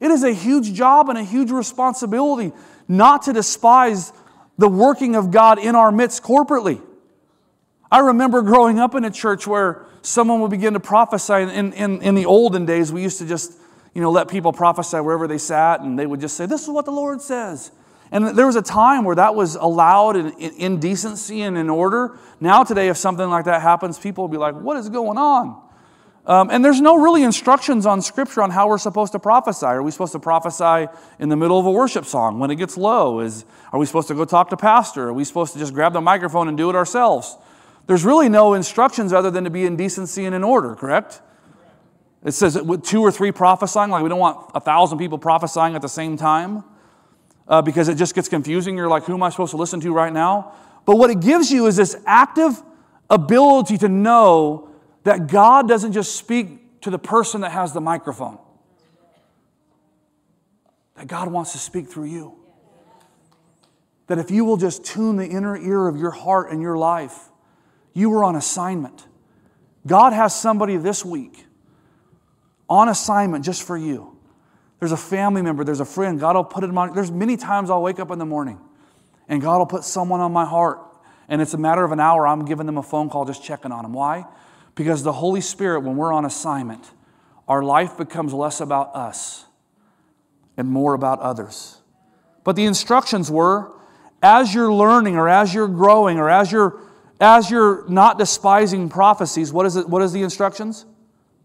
It is a huge job and a huge responsibility not to despise the working of God in our midst corporately. I remember growing up in a church where someone would begin to prophesy. In, in, in the olden days, we used to just you know, let people prophesy wherever they sat, and they would just say, This is what the Lord says. And there was a time where that was allowed in, in, in decency and in order. Now, today, if something like that happens, people will be like, What is going on? Um, and there's no really instructions on Scripture on how we're supposed to prophesy. Are we supposed to prophesy in the middle of a worship song when it gets low? Is, are we supposed to go talk to pastor? Are we supposed to just grab the microphone and do it ourselves? There's really no instructions other than to be in decency and in order, correct? It says with two or three prophesying, like we don't want a thousand people prophesying at the same time uh, because it just gets confusing. You're like, who am I supposed to listen to right now? But what it gives you is this active ability to know that God doesn't just speak to the person that has the microphone, that God wants to speak through you. That if you will just tune the inner ear of your heart and your life, you were on assignment. God has somebody this week on assignment just for you. There's a family member, there's a friend. God will put it on. There's many times I'll wake up in the morning and God will put someone on my heart. And it's a matter of an hour, I'm giving them a phone call, just checking on them. Why? Because the Holy Spirit, when we're on assignment, our life becomes less about us and more about others. But the instructions were as you're learning or as you're growing or as you're as you're not despising prophecies, what is it what is the instructions?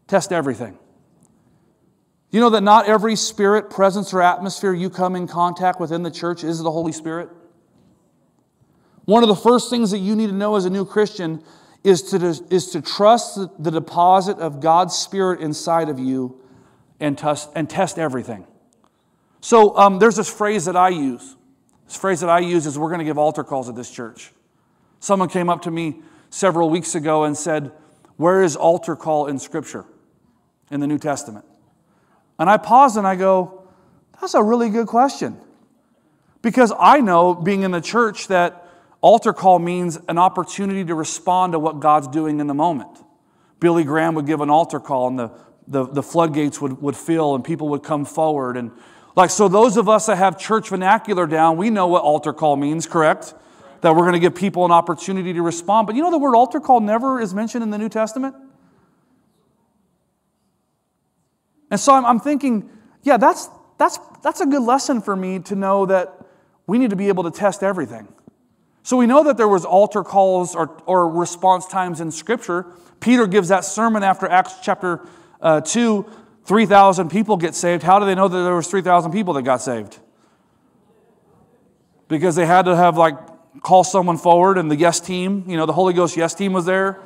Test everything. You know that not every spirit, presence, or atmosphere you come in contact with in the church is the Holy Spirit? One of the first things that you need to know as a new Christian is to, is to trust the deposit of God's Spirit inside of you and test, and test everything. So um, there's this phrase that I use. This phrase that I use is we're going to give altar calls at this church. Someone came up to me several weeks ago and said, Where is altar call in Scripture, in the New Testament? And I pause and I go, That's a really good question. Because I know, being in the church, that altar call means an opportunity to respond to what God's doing in the moment. Billy Graham would give an altar call and the, the, the floodgates would, would fill and people would come forward. And like, so those of us that have church vernacular down, we know what altar call means, correct? That we're going to give people an opportunity to respond. But you know the word altar call never is mentioned in the New Testament? And so I'm, I'm thinking, yeah, that's, that's, that's a good lesson for me to know that we need to be able to test everything. So we know that there was altar calls or, or response times in Scripture. Peter gives that sermon after Acts chapter uh, 2. 3,000 people get saved. How do they know that there was 3,000 people that got saved? Because they had to have like call someone forward and the yes team, you know, the Holy Ghost yes team was there.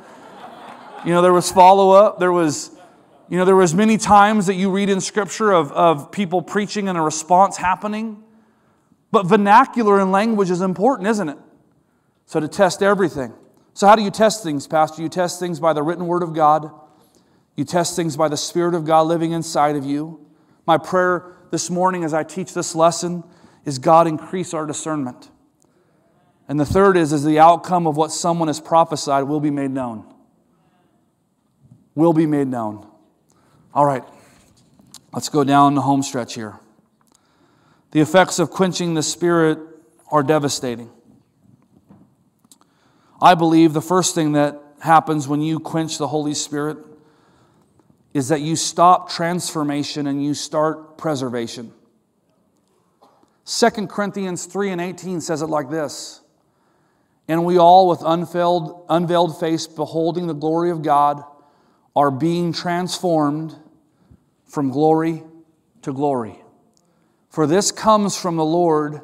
You know, there was follow up. There was you know, there was many times that you read in Scripture of, of people preaching and a response happening. But vernacular and language is important, isn't it? So to test everything. So how do you test things, Pastor? You test things by the written word of God. You test things by the Spirit of God living inside of you. My prayer this morning as I teach this lesson is God increase our discernment. And the third is, is the outcome of what someone has prophesied will be made known. Will be made known. All right, let's go down the home stretch here. The effects of quenching the Spirit are devastating. I believe the first thing that happens when you quench the Holy Spirit is that you stop transformation and you start preservation. 2 Corinthians 3 and 18 says it like this And we all, with unveiled, unveiled face, beholding the glory of God, are being transformed from glory to glory. For this comes from the Lord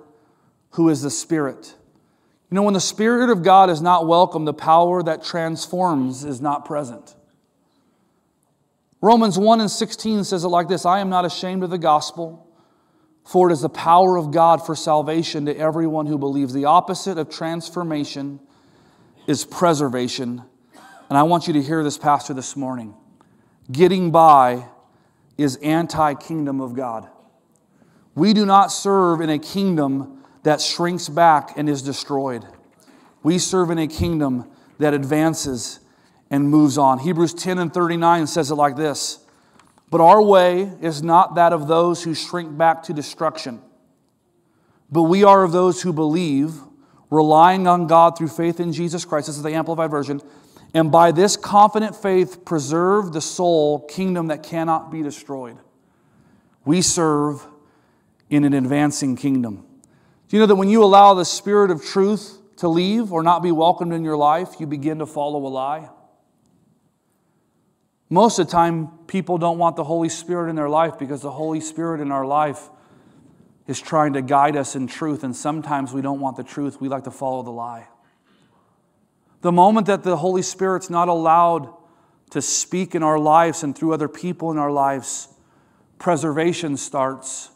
who is the Spirit. You know, when the Spirit of God is not welcome, the power that transforms is not present. Romans 1 and 16 says it like this I am not ashamed of the gospel, for it is the power of God for salvation to everyone who believes. The opposite of transformation is preservation. And I want you to hear this, Pastor, this morning. Getting by is anti kingdom of God. We do not serve in a kingdom that shrinks back and is destroyed. We serve in a kingdom that advances and moves on. Hebrews 10 and 39 says it like this But our way is not that of those who shrink back to destruction, but we are of those who believe, relying on God through faith in Jesus Christ. This is the Amplified Version and by this confident faith preserve the soul kingdom that cannot be destroyed. We serve in an advancing kingdom. Do you know that when you allow the spirit of truth to leave or not be welcomed in your life, you begin to follow a lie? Most of the time, people don't want the Holy Spirit in their life because the Holy Spirit in our life is trying to guide us in truth, and sometimes we don't want the truth. We like to follow the lie. The moment that the Holy Spirit's not allowed to speak in our lives and through other people in our lives, preservation starts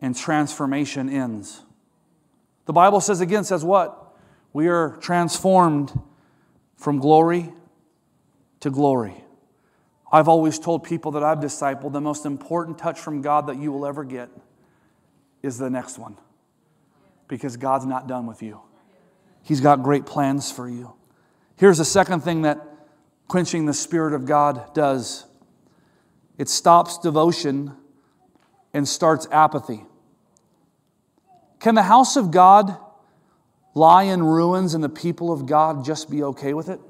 and transformation ends. The Bible says again, says what? We are transformed from glory to glory. I've always told people that I've discipled the most important touch from God that you will ever get is the next one. Because God's not done with you. He's got great plans for you. Here's the second thing that quenching the Spirit of God does it stops devotion and starts apathy. Can the house of God lie in ruins and the people of God just be okay with it?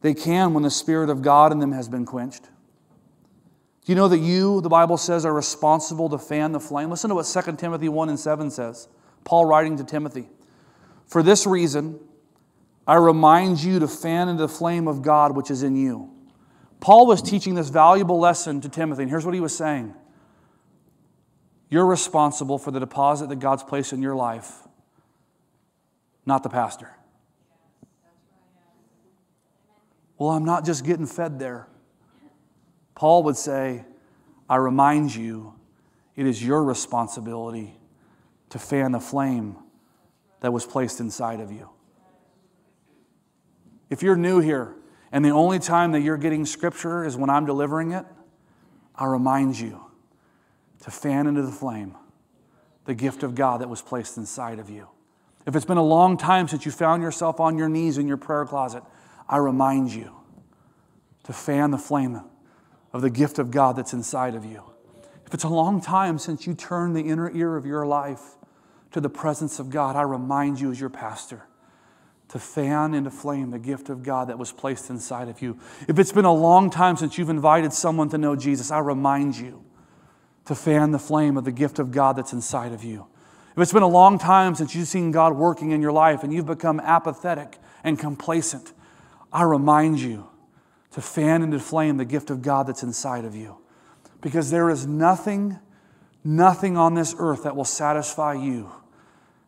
They can when the Spirit of God in them has been quenched. Do you know that you, the Bible says, are responsible to fan the flame? Listen to what 2 Timothy 1 and 7 says. Paul writing to Timothy. For this reason, I remind you to fan into the flame of God which is in you. Paul was teaching this valuable lesson to Timothy, and here's what he was saying You're responsible for the deposit that God's placed in your life, not the pastor. Well, I'm not just getting fed there. Paul would say, I remind you, it is your responsibility to fan the flame that was placed inside of you. If you're new here and the only time that you're getting scripture is when I'm delivering it, I remind you to fan into the flame the gift of God that was placed inside of you. If it's been a long time since you found yourself on your knees in your prayer closet, I remind you to fan the flame of the gift of God that's inside of you. If it's a long time since you turned the inner ear of your life to the presence of God, I remind you as your pastor to fan into flame the gift of God that was placed inside of you. If it's been a long time since you've invited someone to know Jesus, I remind you to fan the flame of the gift of God that's inside of you. If it's been a long time since you've seen God working in your life and you've become apathetic and complacent, I remind you to fan into flame the gift of God that's inside of you. Because there is nothing, nothing on this earth that will satisfy you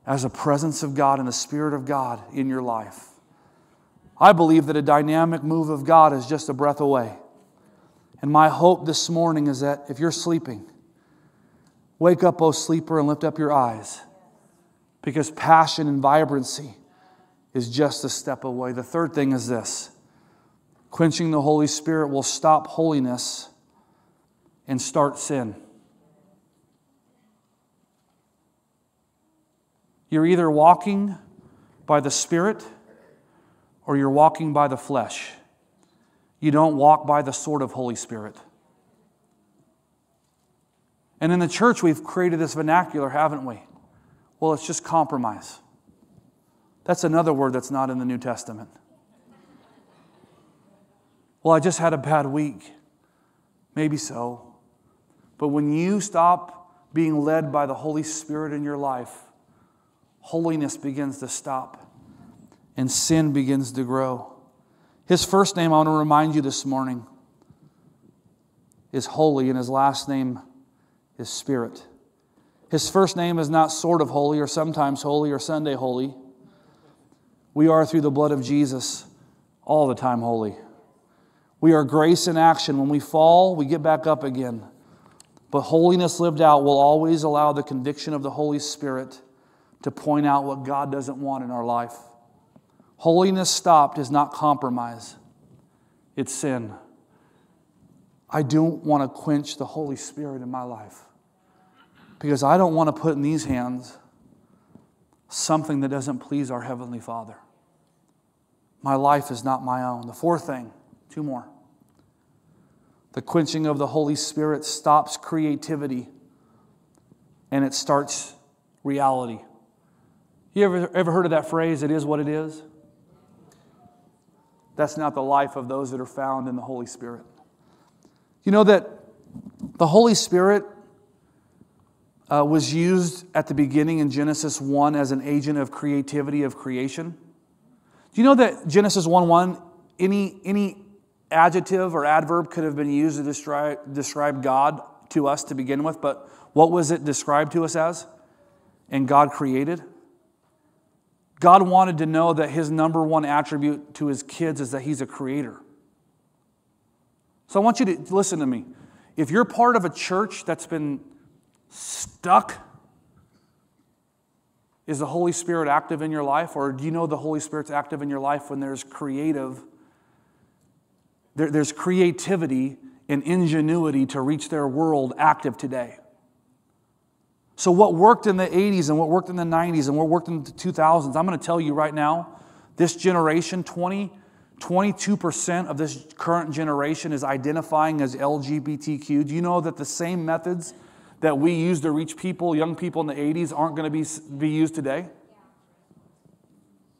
as a presence of God and the Spirit of God in your life. I believe that a dynamic move of God is just a breath away. And my hope this morning is that if you're sleeping, wake up, O sleeper, and lift up your eyes. Because passion and vibrancy is just a step away. The third thing is this Quenching the Holy Spirit will stop holiness and start sin. You're either walking by the Spirit or you're walking by the flesh. You don't walk by the sword of Holy Spirit. And in the church, we've created this vernacular, haven't we? Well, it's just compromise. That's another word that's not in the New Testament. Well, I just had a bad week. Maybe so. But when you stop being led by the Holy Spirit in your life, holiness begins to stop and sin begins to grow. His first name, I want to remind you this morning, is holy, and his last name is Spirit. His first name is not sort of holy or sometimes holy or Sunday holy. We are through the blood of Jesus all the time holy. We are grace in action. When we fall, we get back up again. But holiness lived out will always allow the conviction of the Holy Spirit to point out what God doesn't want in our life. Holiness stopped is not compromise, it's sin. I don't want to quench the Holy Spirit in my life because I don't want to put in these hands something that doesn't please our Heavenly Father. My life is not my own. The fourth thing Two more. The quenching of the Holy Spirit stops creativity and it starts reality. You ever, ever heard of that phrase, it is what it is? That's not the life of those that are found in the Holy Spirit. You know that the Holy Spirit uh, was used at the beginning in Genesis 1 as an agent of creativity of creation? Do you know that Genesis 1 1, any, any adjective or adverb could have been used to describe, describe God to us to begin with, but what was it described to us as? And God created? God wanted to know that his number one attribute to his kids is that he's a creator. So I want you to listen to me. If you're part of a church that's been stuck, is the Holy Spirit active in your life? Or do you know the Holy Spirit's active in your life when there's creative, there, there's creativity and ingenuity to reach their world active today? So, what worked in the 80s and what worked in the 90s and what worked in the 2000s, I'm going to tell you right now, this generation, 20, 22% of this current generation is identifying as LGBTQ. Do you know that the same methods that we used to reach people, young people in the 80s, aren't going to be, be used today?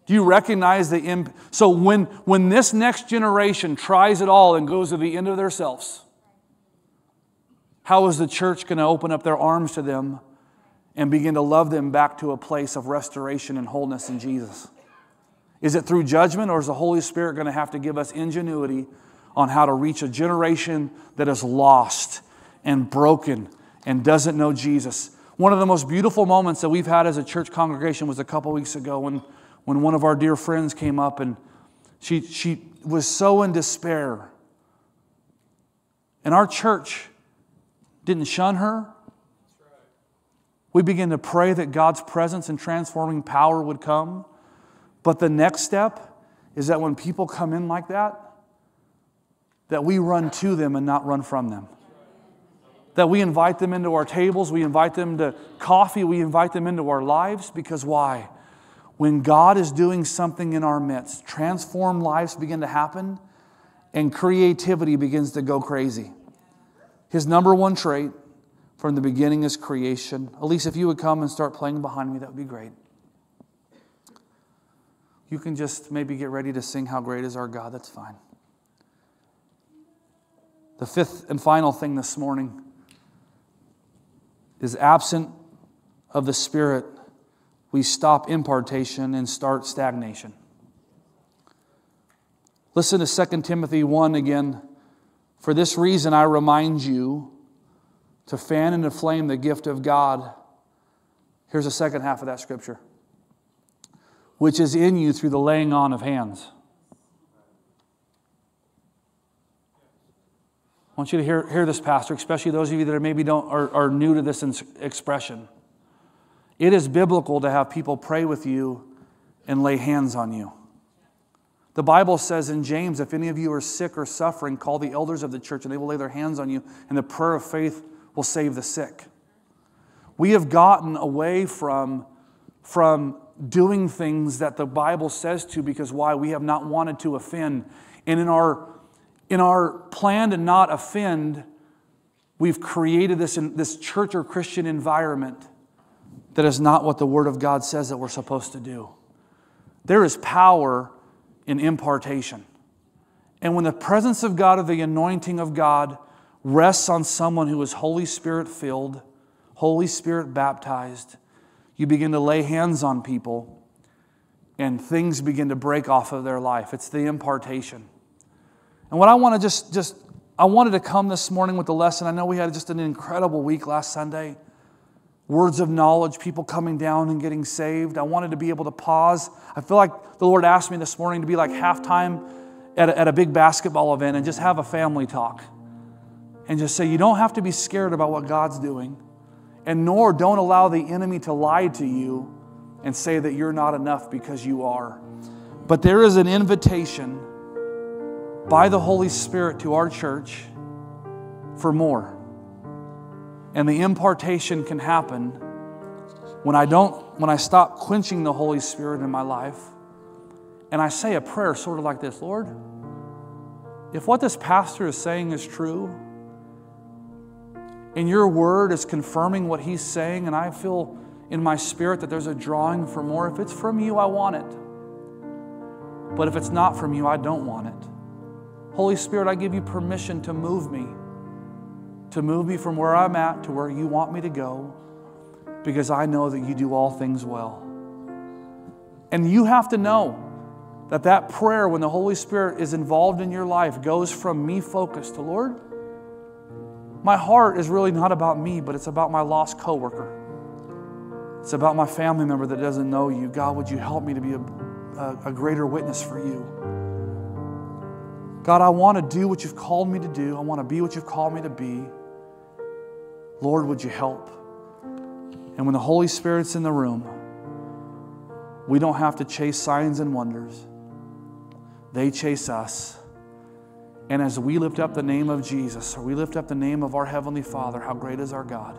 Do you recognize the imp- so when when this next generation tries it all and goes to the end of themselves, how is the church going to open up their arms to them and begin to love them back to a place of restoration and wholeness in Jesus? Is it through judgment, or is the Holy Spirit going to have to give us ingenuity on how to reach a generation that is lost and broken and doesn't know Jesus? One of the most beautiful moments that we've had as a church congregation was a couple weeks ago when, when one of our dear friends came up and she, she was so in despair. And our church didn't shun her, we began to pray that God's presence and transforming power would come. But the next step is that when people come in like that, that we run to them and not run from them. That we invite them into our tables, we invite them to coffee, we invite them into our lives because why? When God is doing something in our midst, transformed lives begin to happen and creativity begins to go crazy. His number one trait from the beginning is creation. Elise, if you would come and start playing behind me, that would be great. You can just maybe get ready to sing How Great is Our God. That's fine. The fifth and final thing this morning is absent of the Spirit, we stop impartation and start stagnation. Listen to 2 Timothy 1 again. For this reason, I remind you to fan and to flame the gift of God. Here's the second half of that scripture which is in you through the laying on of hands. Want you to hear, hear this, Pastor, especially those of you that are maybe don't, are, are new to this expression. It is biblical to have people pray with you and lay hands on you. The Bible says in James, if any of you are sick or suffering, call the elders of the church and they will lay their hands on you, and the prayer of faith will save the sick. We have gotten away from, from doing things that the Bible says to because why? We have not wanted to offend. And in our, in our plan to not offend, we've created this, in, this church or Christian environment that is not what the Word of God says that we're supposed to do. There is power in impartation. And when the presence of God or the anointing of God rests on someone who is Holy Spirit filled, Holy Spirit baptized, you begin to lay hands on people and things begin to break off of their life. It's the impartation. And what I want to just, just, I wanted to come this morning with the lesson. I know we had just an incredible week last Sunday. Words of knowledge, people coming down and getting saved. I wanted to be able to pause. I feel like the Lord asked me this morning to be like halftime at a, at a big basketball event and just have a family talk and just say, you don't have to be scared about what God's doing, and nor don't allow the enemy to lie to you and say that you're not enough because you are. But there is an invitation by the Holy Spirit to our church for more. And the impartation can happen when I don't when I stop quenching the Holy Spirit in my life and I say a prayer sort of like this, Lord, if what this pastor is saying is true, and your word is confirming what he's saying, and I feel in my spirit that there's a drawing for more. If it's from you, I want it. But if it's not from you, I don't want it. Holy Spirit, I give you permission to move me, to move me from where I'm at to where you want me to go, because I know that you do all things well. And you have to know that that prayer, when the Holy Spirit is involved in your life, goes from me focused to Lord my heart is really not about me, but it's about my lost coworker. It's about my family member that doesn't know you. God, would you help me to be a, a, a greater witness for you? God, I want to do what you've called me to do. I want to be what you've called me to be. Lord, would you help? And when the Holy Spirit's in the room, we don't have to chase signs and wonders, they chase us. And as we lift up the name of Jesus, or we lift up the name of our Heavenly Father, how great is our God?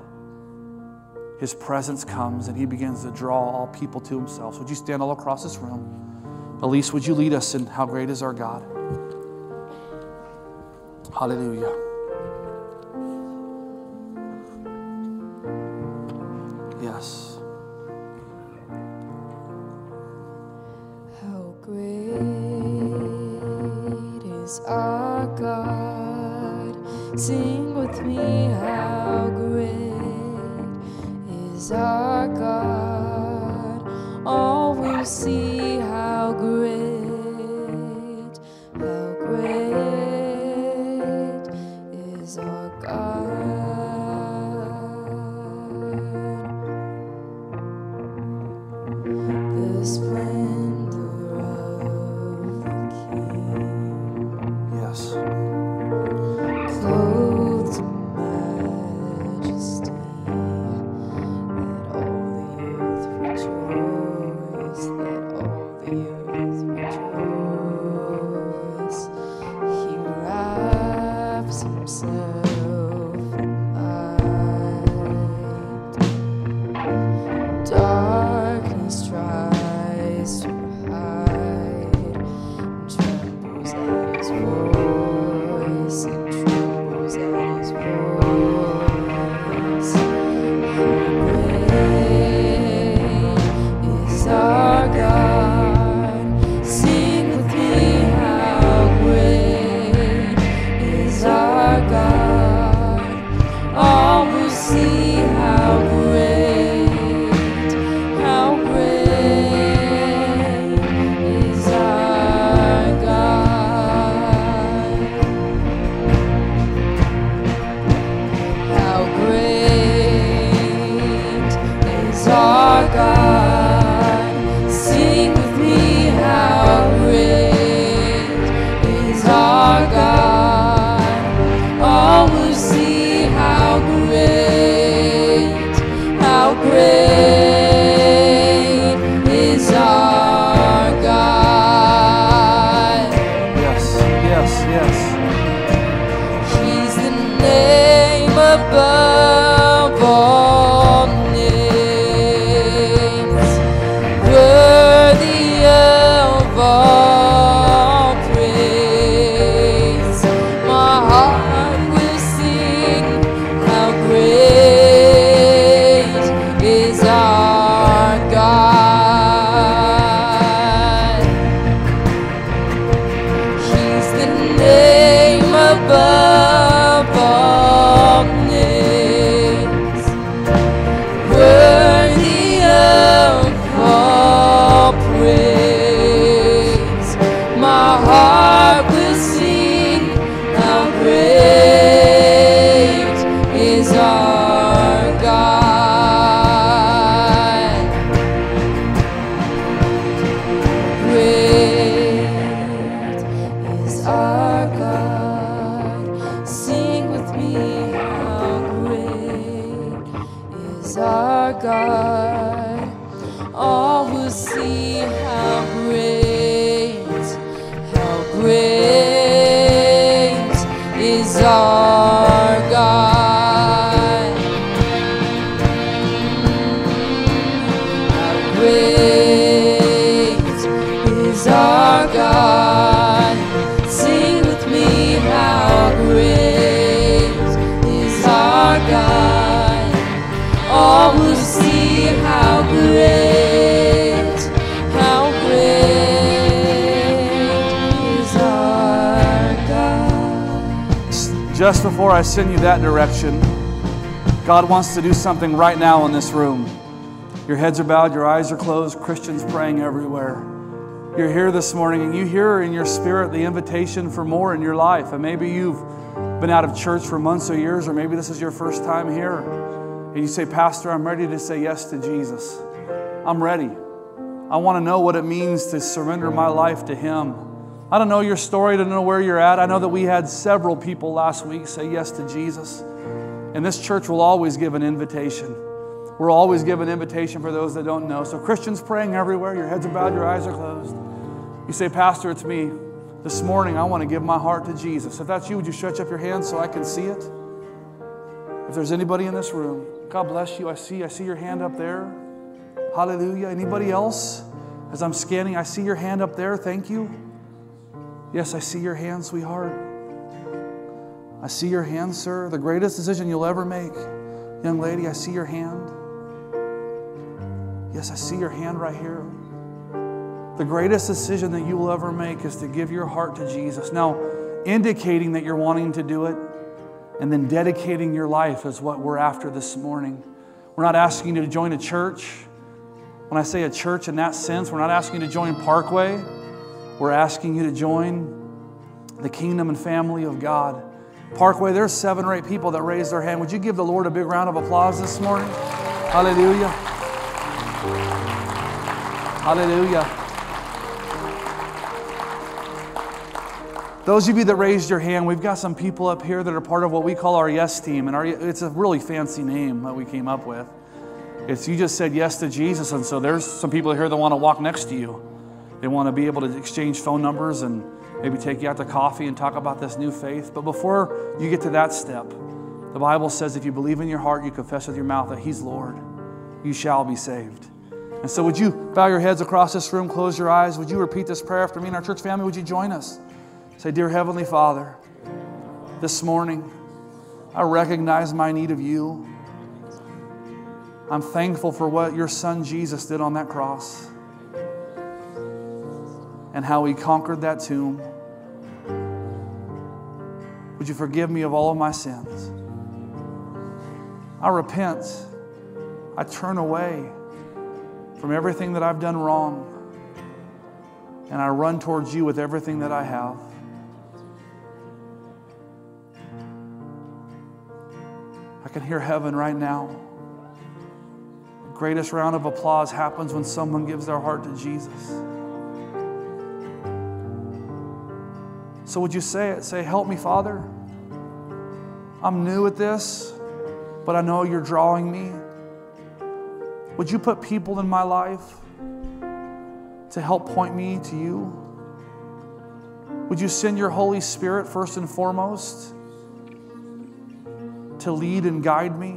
His presence comes and He begins to draw all people to Himself. Would you stand all across this room? Elise, would you lead us in how great is our God? Hallelujah. Yes. How great is our God? Sing with me, how great is our God? All will see before I send you that direction, God wants to do something right now in this room. Your heads are bowed, your eyes are closed, Christians praying everywhere. You're here this morning and you hear in your spirit the invitation for more in your life. And maybe you've been out of church for months or years, or maybe this is your first time here. And you say, Pastor, I'm ready to say yes to Jesus. I'm ready. I want to know what it means to surrender my life to Him. I don't know your story, I don't know where you're at. I know that we had several people last week say yes to Jesus. And this church will always give an invitation. We'll always give an invitation for those that don't know. So, Christians praying everywhere, your heads are bowed, your eyes are closed. You say, Pastor, it's me. This morning, I want to give my heart to Jesus. If that's you, would you stretch up your hand so I can see it? If there's anybody in this room, God bless you. I see, I see your hand up there. Hallelujah. Anybody else? As I'm scanning, I see your hand up there. Thank you. Yes, I see your hand, sweetheart. I see your hand, sir. The greatest decision you'll ever make. Young lady, I see your hand. Yes, I see your hand right here. The greatest decision that you will ever make is to give your heart to Jesus. Now, indicating that you're wanting to do it and then dedicating your life is what we're after this morning. We're not asking you to join a church. When I say a church in that sense, we're not asking you to join Parkway. We're asking you to join the kingdom and family of God. Parkway, there's seven or eight people that raised their hand. Would you give the Lord a big round of applause this morning? Hallelujah. Hallelujah. Those of you that raised your hand, we've got some people up here that are part of what we call our yes team, and our, it's a really fancy name that we came up with. It's you just said yes to Jesus, and so there's some people here that want to walk next to you. They want to be able to exchange phone numbers and maybe take you out to coffee and talk about this new faith. But before you get to that step, the Bible says if you believe in your heart, you confess with your mouth that He's Lord, you shall be saved. And so, would you bow your heads across this room, close your eyes? Would you repeat this prayer after me and our church family? Would you join us? Say, Dear Heavenly Father, this morning I recognize my need of you. I'm thankful for what your son Jesus did on that cross and how he conquered that tomb. Would you forgive me of all of my sins? I repent. I turn away from everything that I've done wrong and I run towards you with everything that I have. I can hear heaven right now. The greatest round of applause happens when someone gives their heart to Jesus. So, would you say it? Say, Help me, Father. I'm new at this, but I know you're drawing me. Would you put people in my life to help point me to you? Would you send your Holy Spirit first and foremost? to lead and guide me.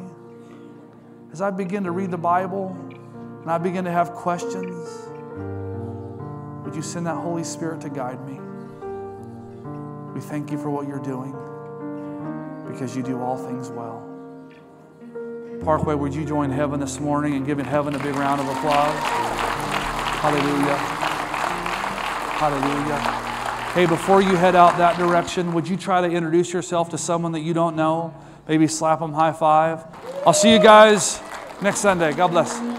As I begin to read the Bible and I begin to have questions, would you send that Holy Spirit to guide me? We thank you for what you're doing because you do all things well. Parkway, would you join heaven this morning and give heaven a big round of applause? Hallelujah. Hallelujah. Hey, before you head out that direction, would you try to introduce yourself to someone that you don't know? Maybe slap them high five. I'll see you guys next Sunday. God bless.